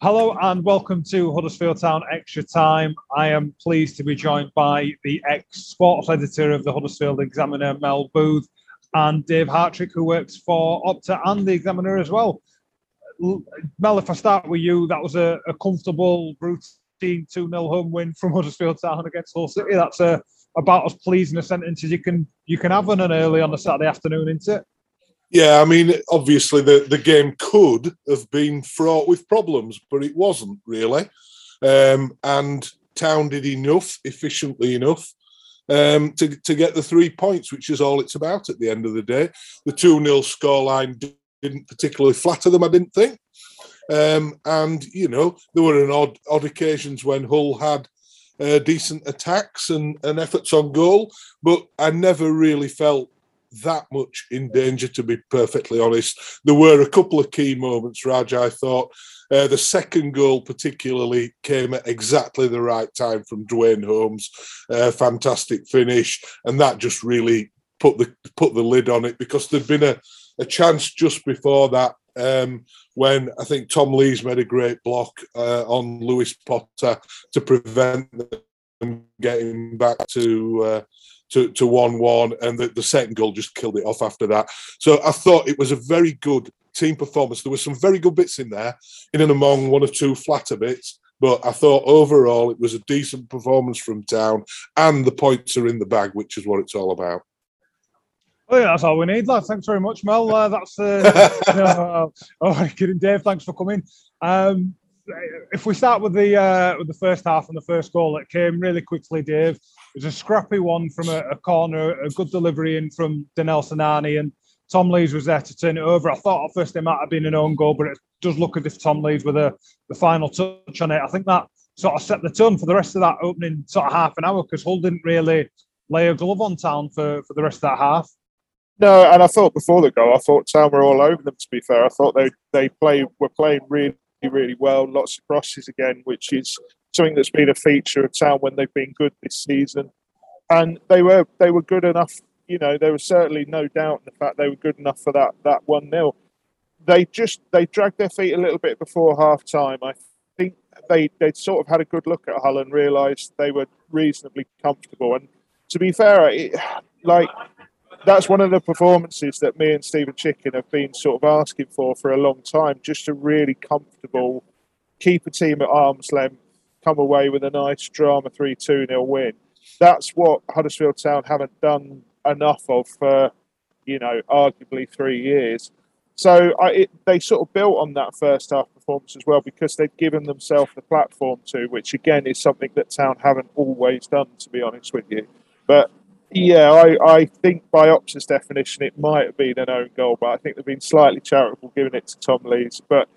Hello and welcome to Huddersfield Town Extra Time. I am pleased to be joined by the ex sports editor of the Huddersfield Examiner, Mel Booth, and Dave Hartrick, who works for Opta and the Examiner as well. Mel, if I start with you, that was a, a comfortable, routine 2 0 home win from Huddersfield Town against Hull City. That's a, about as pleasing a sentence as you can you can have on an early on a Saturday afternoon, isn't it? Yeah, I mean, obviously the, the game could have been fraught with problems, but it wasn't really. Um, and Town did enough, efficiently enough, um, to, to get the three points, which is all it's about at the end of the day. The 2 0 scoreline didn't particularly flatter them, I didn't think. Um, and, you know, there were an odd, odd occasions when Hull had uh, decent attacks and, and efforts on goal, but I never really felt that much in danger, to be perfectly honest. There were a couple of key moments, Raj, I thought. Uh, the second goal, particularly, came at exactly the right time from Duane Holmes. Uh, fantastic finish, and that just really put the put the lid on it because there'd been a, a chance just before that um, when I think Tom Lees made a great block uh, on Lewis Potter to prevent them getting back to uh, to, to 1 1, and the, the second goal just killed it off after that. So I thought it was a very good team performance. There were some very good bits in there, in and among one or two flatter bits. But I thought overall it was a decent performance from Town, and the points are in the bag, which is what it's all about. Oh yeah, that's all we need, lad. Thanks very much, Mel. Uh, that's uh, you know, uh, oh, kidding, Dave. Thanks for coming. Um, if we start with the uh, with the first half and the first goal that came really quickly, Dave, it was a scrappy one from a, a corner, a good delivery in from Danel Sinani, and Tom Lees was there to turn it over. I thought at first it might have been an own goal, but it does look as if Tom Lees with the, the final touch on it. I think that sort of set the tone for the rest of that opening sort of half an hour because Hull didn't really lay a glove on Town for, for the rest of that half. No, and I thought before the goal, I thought Town were all over them. To be fair, I thought they they play were playing really really well. Lots of crosses again, which is something that's been a feature of Town when they've been good this season. And they were they were good enough. You know, there was certainly no doubt in the fact they were good enough for that that one 0 They just they dragged their feet a little bit before half time. I think they they'd sort of had a good look at Hull and realised they were reasonably comfortable. And to be fair, it, like that's one of the performances that me and Stephen Chicken have been sort of asking for for a long time. Just a really comfortable, keep a team at arm's length, come away with a nice drama 3 2 nil win. That's what Huddersfield Town haven't done enough of for, you know, arguably three years. So I, it, they sort of built on that first half performance as well because they've given themselves the platform to, which again is something that Town haven't always done, to be honest with you. But yeah, I, I think by Opta's definition, it might have been an own goal, but I think they've been slightly charitable giving it to Tom Lees. But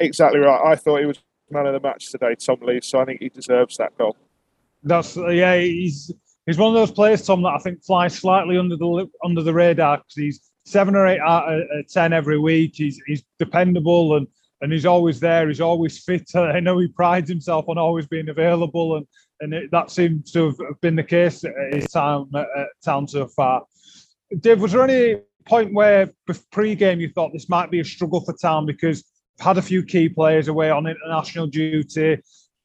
exactly right. I thought he was man of the match today, Tom Lees, so I think he deserves that goal. That's uh, yeah, he's he's one of those players, Tom, that I think flies slightly under the under the radar because he's seven or eight out of uh, ten every week. He's he's dependable and and he's always there. He's always fit. I know he prides himself on always being available and and it, that seems to have been the case at his time at, town so far. Dave, was there any point where pre-game you thought this might be a struggle for town because had a few key players away on international duty?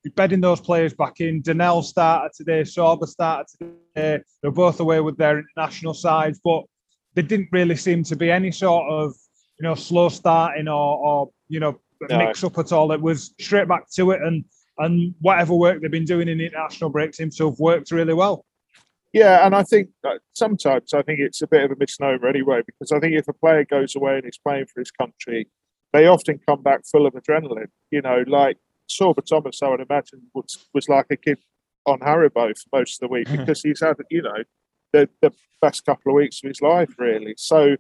You're bedding those players back in. Danel started today, Sorba started today. They're both away with their international sides, but there didn't really seem to be any sort of you know slow starting or, or you know no. mix up at all. It was straight back to it and and whatever work they've been doing in the international break seems to have worked really well. Yeah, and I think sometimes I think it's a bit of a misnomer anyway, because I think if a player goes away and is playing for his country, they often come back full of adrenaline. You know, like Sorba Thomas, I would imagine, was, was like a kid on Haribo for most of the week because he's had, you know, the, the best couple of weeks of his life, really. So,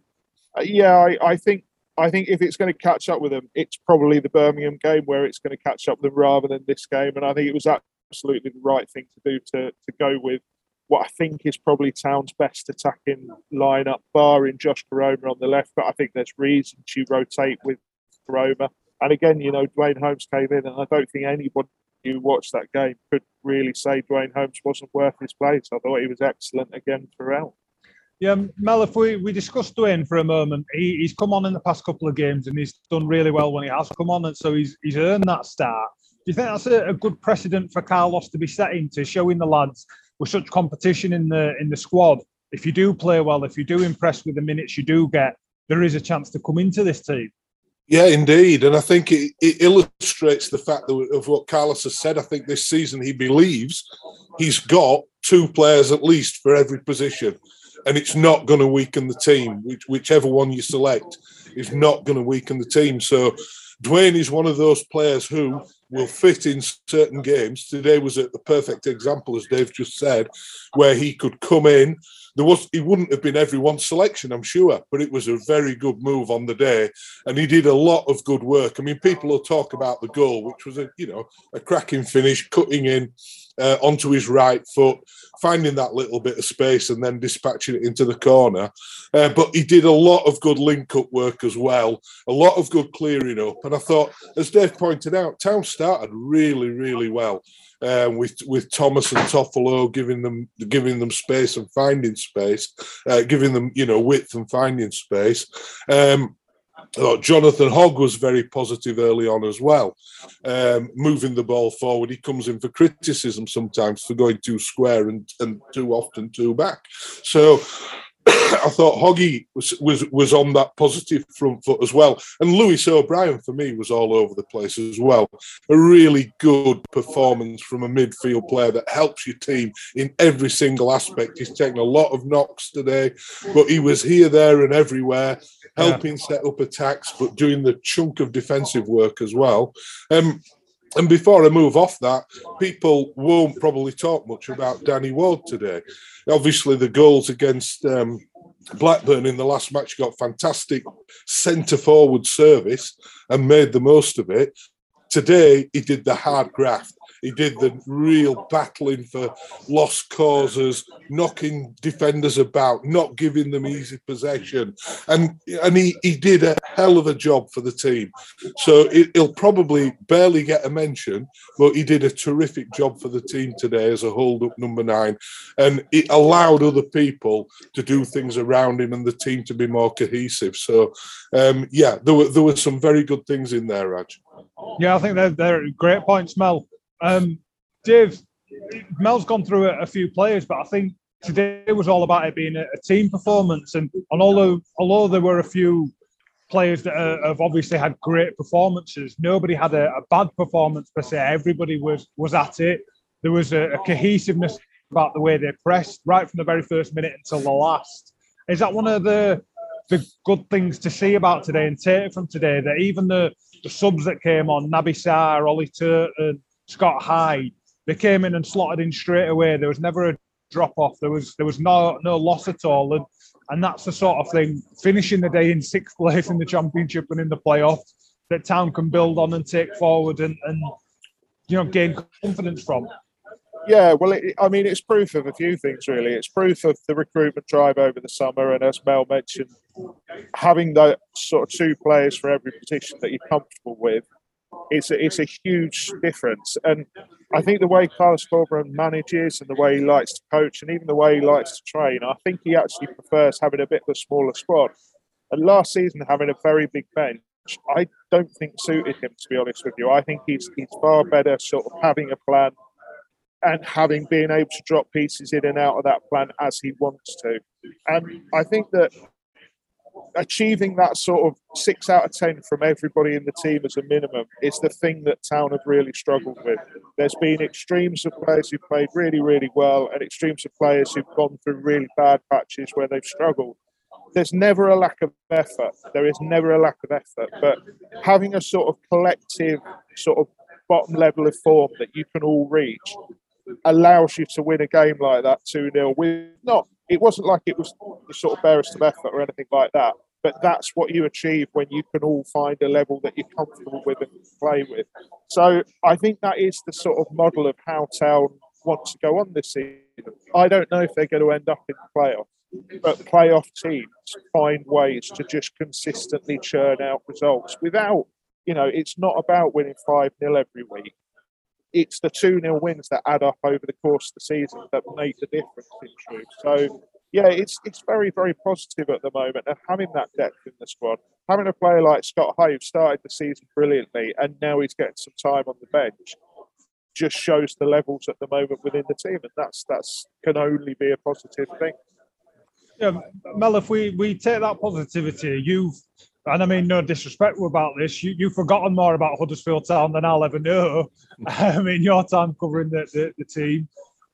uh, yeah, I, I think I think if it's going to catch up with them, it's probably the Birmingham game where it's going to catch up with them rather than this game. And I think it was absolutely the right thing to do to to go with what I think is probably Town's best attacking lineup, barring Josh Koroma on the left. But I think there's reason to rotate with Koroma. And again, you know, Duane Holmes came in, and I don't think anybody who watched that game could really say Duane Holmes wasn't worth his place. I thought he was excellent again throughout. Yeah, Mel, if we, we discuss Duane for a moment, he, he's come on in the past couple of games and he's done really well when he has come on, and so he's he's earned that start. Do you think that's a, a good precedent for Carlos to be setting to showing the lads with such competition in the in the squad? If you do play well, if you do impress with the minutes you do get, there is a chance to come into this team. Yeah, indeed, and I think it, it illustrates the fact that, of what Carlos has said. I think this season he believes he's got two players at least for every position, and it's not going to weaken the team. Which, whichever one you select is not going to weaken the team. So, Duane is one of those players who will fit in certain games. Today was a, perfect example, as Dave just said, where he could come in. There was he wouldn't have been everyone's selection, I'm sure, but it was a very good move on the day, and he did a lot of good work. I mean, people will talk about the goal, which was a you know a cracking finish, cutting in uh, onto his right foot, finding that little bit of space, and then dispatching it into the corner. Uh, but he did a lot of good link up work as well, a lot of good clearing up. And I thought, as Dave pointed out, Town started really, really well. Uh, with with Thomas and Toffolo giving them giving them space and finding space, uh, giving them you know width and finding space. Um, Jonathan Hogg was very positive early on as well, um, moving the ball forward. He comes in for criticism sometimes for going too square and, and too often too back. So I thought Hoggy was, was was on that positive front foot as well, and Lewis O'Brien for me was all over the place as well. A really good performance from a midfield player that helps your team in every single aspect. He's taken a lot of knocks today, but he was here, there, and everywhere, helping yeah. set up attacks, but doing the chunk of defensive work as well. Um, and before I move off that, people won't probably talk much about Danny Ward today. Obviously, the goals against um, Blackburn in the last match got fantastic centre forward service and made the most of it. Today, he did the hard graft. He did the real battling for lost causes, knocking defenders about, not giving them easy possession, and and he, he did a hell of a job for the team. So it, he'll probably barely get a mention, but he did a terrific job for the team today as a hold up number nine, and it allowed other people to do things around him and the team to be more cohesive. So um, yeah, there were there were some very good things in there, Raj. Yeah, I think they're, they're great points, Mel. Um, Dave, Mel's gone through a, a, few players, but I think today was all about it being a, a team performance. And, and although although there were a few players that uh, have obviously had great performances, nobody had a, a, bad performance per se. Everybody was was at it. There was a, cohesiveness about the way they pressed right from the very first minute until the last. Is that one of the the good things to see about today and take from today? That even the the subs that came on, Naby Sarr, Ollie Turton, Scott High, they came in and slotted in straight away. There was never a drop off. There was there was no no loss at all, and and that's the sort of thing. Finishing the day in sixth place in the championship and in the playoff, that town can build on and take forward and and you know gain confidence from. Yeah, well, it, I mean, it's proof of a few things, really. It's proof of the recruitment drive over the summer, and as Mel mentioned, having that sort of two players for every position that you're comfortable with it's a, it's a huge difference. And I think the way Carlos Corberán manages and the way he likes to coach and even the way he likes to train, I think he actually prefers having a bit of a smaller squad. And last season, having a very big bench, I don't think suited him, to be honest with you. I think he's, he's far better sort of having a plan and having been able to drop pieces in and out of that plan as he wants to. And I think that achieving that sort of six out of ten from everybody in the team as a minimum is the thing that Town have really struggled with. There's been extremes of players who've played really, really well, and extremes of players who've gone through really bad patches where they've struggled. There's never a lack of effort. There is never a lack of effort, but having a sort of collective, sort of bottom level of form that you can all reach allows you to win a game like that 2 0 with not it wasn't like it was the sort of barest of effort or anything like that. But that's what you achieve when you can all find a level that you're comfortable with and play with. So I think that is the sort of model of how Town wants to go on this season. I don't know if they're going to end up in the playoffs, but playoff teams find ways to just consistently churn out results without, you know, it's not about winning 5 0 every week it's the 2 0 wins that add up over the course of the season that make the difference in truth. So yeah, it's it's very very positive at the moment, and having that depth in the squad, having a player like Scott High started the season brilliantly, and now he's getting some time on the bench, just shows the levels at the moment within the team, and that's that's can only be a positive thing. Yeah, Mel, if we we take that positivity, you've and I mean no disrespect about this, you you've forgotten more about Huddersfield Town than I'll ever know. I mean, your time covering the, the, the team.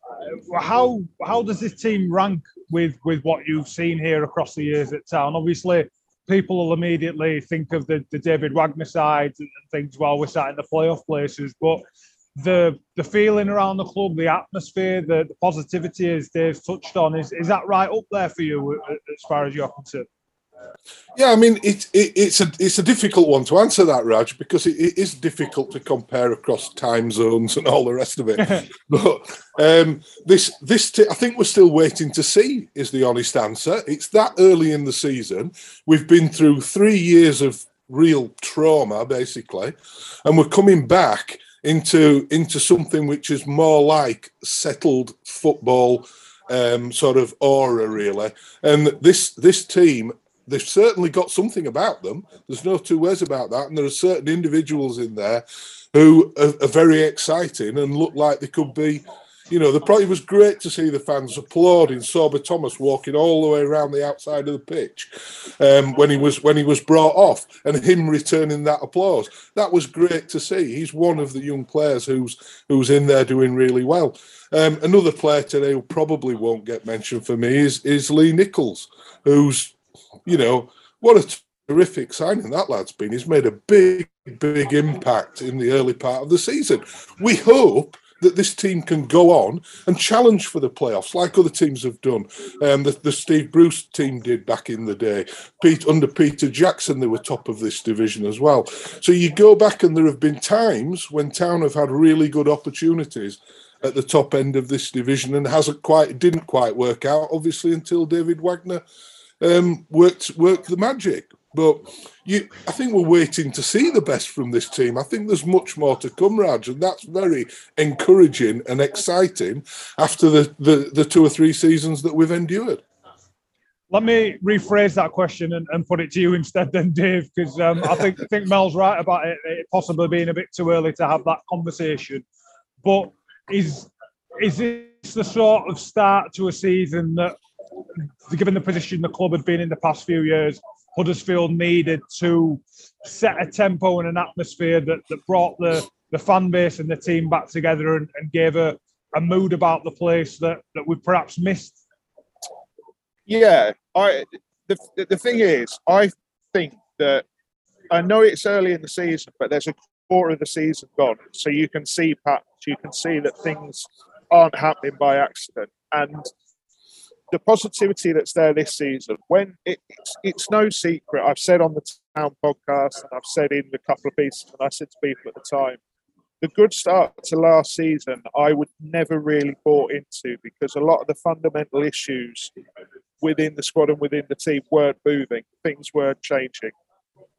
Uh, how how does this team rank with with what you've seen here across the years at Town? Obviously, people will immediately think of the, the David Wagner side and things while we're sat in the playoff places, but the the feeling around the club, the atmosphere, the, the positivity, as Dave touched on, is is that right up there for you as far as you're concerned? Yeah, I mean it, it, it's a it's a difficult one to answer that, Raj, because it, it is difficult to compare across time zones and all the rest of it. but um, this this t- I think we're still waiting to see is the honest answer. It's that early in the season. We've been through three years of real trauma, basically, and we're coming back into into something which is more like settled football um, sort of aura, really. And this this team they've certainly got something about them. There's no two ways about that. And there are certain individuals in there who are, are very exciting and look like they could be. You know, the probably was great to see the fans applauding Sorba Thomas walking all the way around the outside of the pitch um, when he was when he was brought off, and him returning that applause. That was great to see. He's one of the young players who's who's in there doing really well. Um, another player today who probably won't get mentioned for me is is Lee Nicholls, who's you know, what a terrific signing that lad's been. He's made a big, big impact in the early part of the season. We hope that this team can go on and challenge for the playoffs like other teams have done. Um, the, the Steve Bruce team did back in the day. Pete, under Peter Jackson, they were top of this division as well. So you go back, and there have been times when Town have had really good opportunities at the top end of this division and hasn't quite didn't quite work out obviously until David Wagner um, worked worked the magic. But you, I think we're waiting to see the best from this team. I think there's much more to come, Raj, and that's very encouraging and exciting after the, the, the two or three seasons that we've endured. Let me rephrase that question and, and put it to you instead, then, Dave, because um, I think think Mel's right about it, it possibly being a bit too early to have that conversation. But is is this the sort of start to a season that given the position the club had been in the past few years, Huddersfield needed to set a tempo and an atmosphere that, that brought the, the fan base and the team back together and, and gave a, a mood about the place that, that we perhaps missed. Yeah, I the, the thing is, I think that I know it's early in the season, but there's a quarter of the season gone, so you can see patch, you can see that things aren't happening by accident, and the positivity that's there this season, when it, it's, it's no secret, I've said on the Town podcast and I've said in a couple of pieces, and I said to people at the time, the good start to last season, I would never really bought into because a lot of the fundamental issues within the squad and within the team weren't moving. Things weren't changing.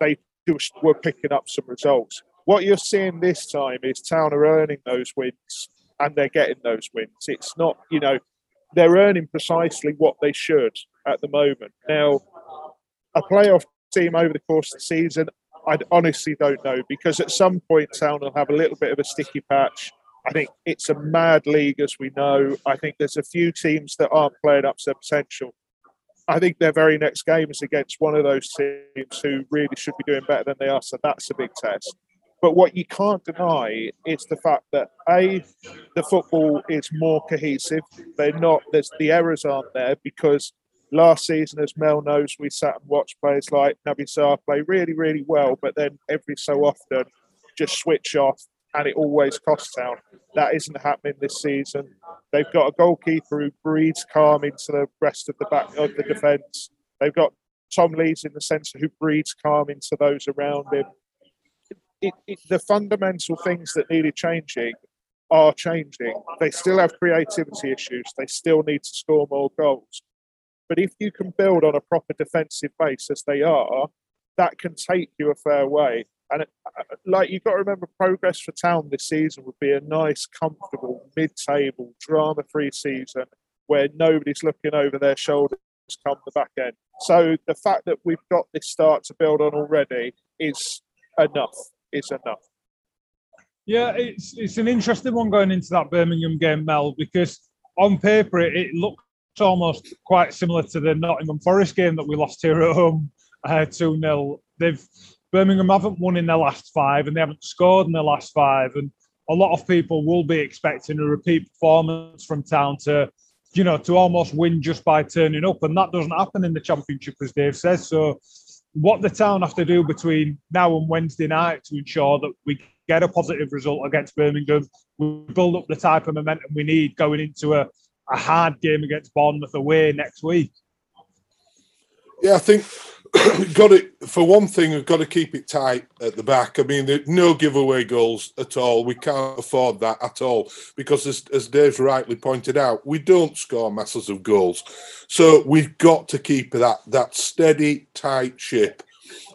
They just were picking up some results. What you're seeing this time is Town are earning those wins and they're getting those wins. It's not, you know, they're earning precisely what they should at the moment. Now, a playoff team over the course of the season, I honestly don't know because at some point Town will have a little bit of a sticky patch. I think it's a mad league, as we know. I think there's a few teams that aren't playing up to their potential. I think their very next game is against one of those teams who really should be doing better than they are. So that's a big test. But what you can't deny is the fact that a the football is more cohesive. They're not. There's the errors aren't there because last season, as Mel knows, we sat and watched players like Naby Sarr play really, really well, but then every so often just switch off, and it always costs out. That isn't happening this season. They've got a goalkeeper who breeds calm into the rest of the back of the defence. They've got Tom Lees in the centre who breeds calm into those around him it, it, the fundamental things that needed changing are changing. They still have creativity issues. They still need to score more goals. But if you can build on a proper defensive base as they are, that can take you a fair way. And it, uh, like you've got to remember, progress for Town this season would be a nice, comfortable, mid-table, drama-free season where nobody's looking over their shoulders come the back end. So the fact that we've got this start to build on already is enough. Is enough. Yeah, it's it's an interesting one going into that Birmingham game, Mel, because on paper it, it looks almost quite similar to the Nottingham Forest game that we lost here at home, uh, two uh, 0 They've Birmingham haven't won in their last five, and they haven't scored in their last five, and a lot of people will be expecting a repeat performance from Town to, you know, to almost win just by turning up, and that doesn't happen in the Championship, as Dave says. So, what the Town have to do between now and Wednesday night to ensure that we get a positive result against Birmingham, we build up the type of momentum we need going into a, a hard game against Bournemouth away next week. Yeah, I think got it for one thing. We've got to keep it tight at the back. I mean, no giveaway goals at all. We can't afford that at all because, as, as Dave's rightly pointed out, we don't score masses of goals. So we've got to keep that that steady, tight ship.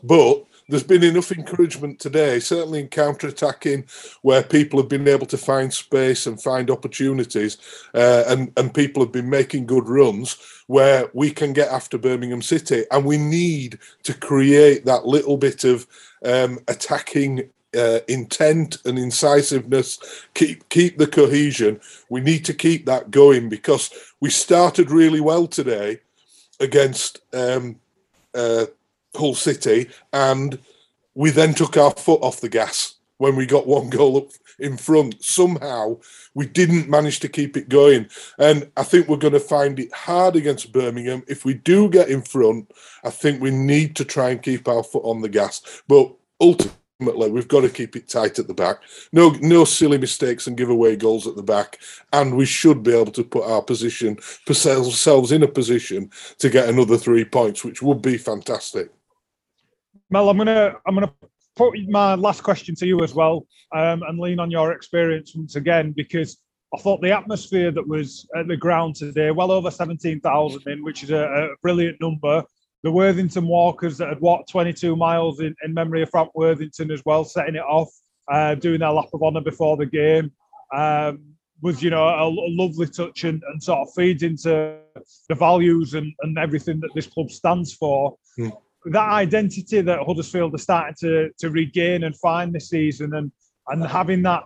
But there's been enough encouragement today, certainly in counter attacking, where people have been able to find space and find opportunities, uh, and and people have been making good runs where we can get after Birmingham City, and we need to create that little bit of um, attacking uh, intent and incisiveness, keep keep the cohesion. We need to keep that going because we started really well today against um, uh, Hull City, and we then took our foot off the gas when we got one goal up in front. Somehow we didn't manage to keep it going. And I think we're going to find it hard against Birmingham. If we do get in front, I think we need to try and keep our foot on the gas. But ultimately, we've got to keep it tight at the back. No, no silly mistakes and give away goals at the back. And we should be able to put our position, put ourselves in a position to get another three points, which would be fantastic. Mel, I'm gonna I'm gonna put my last question to you as well, um, and lean on your experience once again because I thought the atmosphere that was at the ground today, well over seventeen thousand in, which is a, a, brilliant number. The Worthington walkers that had walked 22 miles in, in memory of Frank Worthington as well, setting it off, uh, doing their lap of honour before the game. Um, was you know a, a lovely touch and, and, sort of feeds into the values and, and everything that this club stands for. Mm that identity that Huddersfield are starting to to regain and find this season, and and having that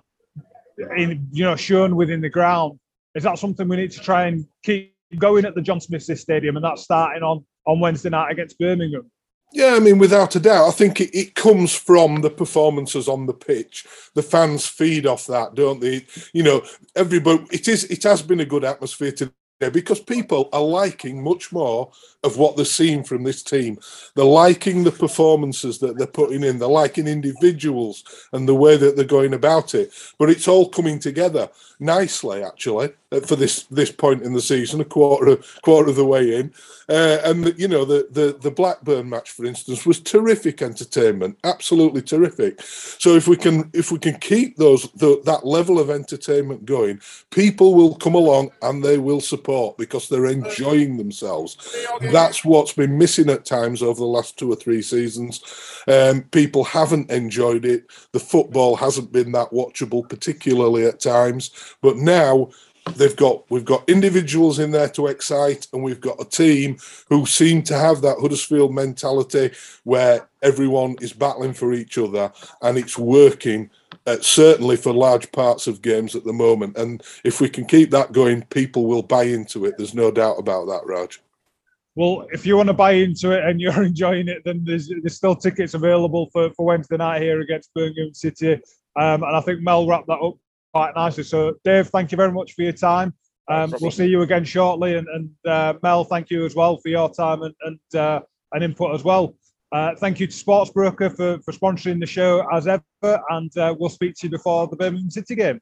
in you know shown within the ground, is that something we need to try and keep going at the John Smith Stadium, and that's starting on on Wednesday night against Birmingham. Yeah, I mean, without a doubt, I think it, it, comes from the performances on the pitch. The fans feed off that, don't they? You know, everybody. It is. It has been a good atmosphere today because people are liking much more of what they're seeing from this team. They're liking the performances that they're putting in. They're liking individuals and the way that they're going about it. But it's all coming together nicely, actually, uh, for this this point in the season, a quarter quarter of the way in. Uh, and you know, the, the the Blackburn match, for instance, was terrific entertainment, absolutely terrific. So if we can if we can keep those the, that level of entertainment going, people will come along and they will support because they're enjoying themselves that's what's been missing at times over the last two or three seasons. Um, people haven't enjoyed it. The football hasn't been that watchable, particularly at times. But now they've got we've got individuals in there to excite, and we've got a team who seem to have that Huddersfield mentality where everyone is battling for each other, and it's working. Uh, certainly for large parts of games at the moment, and if we can keep that going, people will buy into it. There's no doubt about that, Raj. Well, if you want to buy into it and you're enjoying it, then there's, there's still tickets available for, for Wednesday night here against Birmingham City. Um, and I think Mel wrapped that up quite nicely. So, Dave, thank you very much for your time. Um, we'll see you again shortly. And, and uh, Mel, thank you as well for your time and, and, uh, and input as well. Uh, thank you to Sportsbroker for, for sponsoring the show as ever. And uh, we'll speak to you before the Birmingham City game.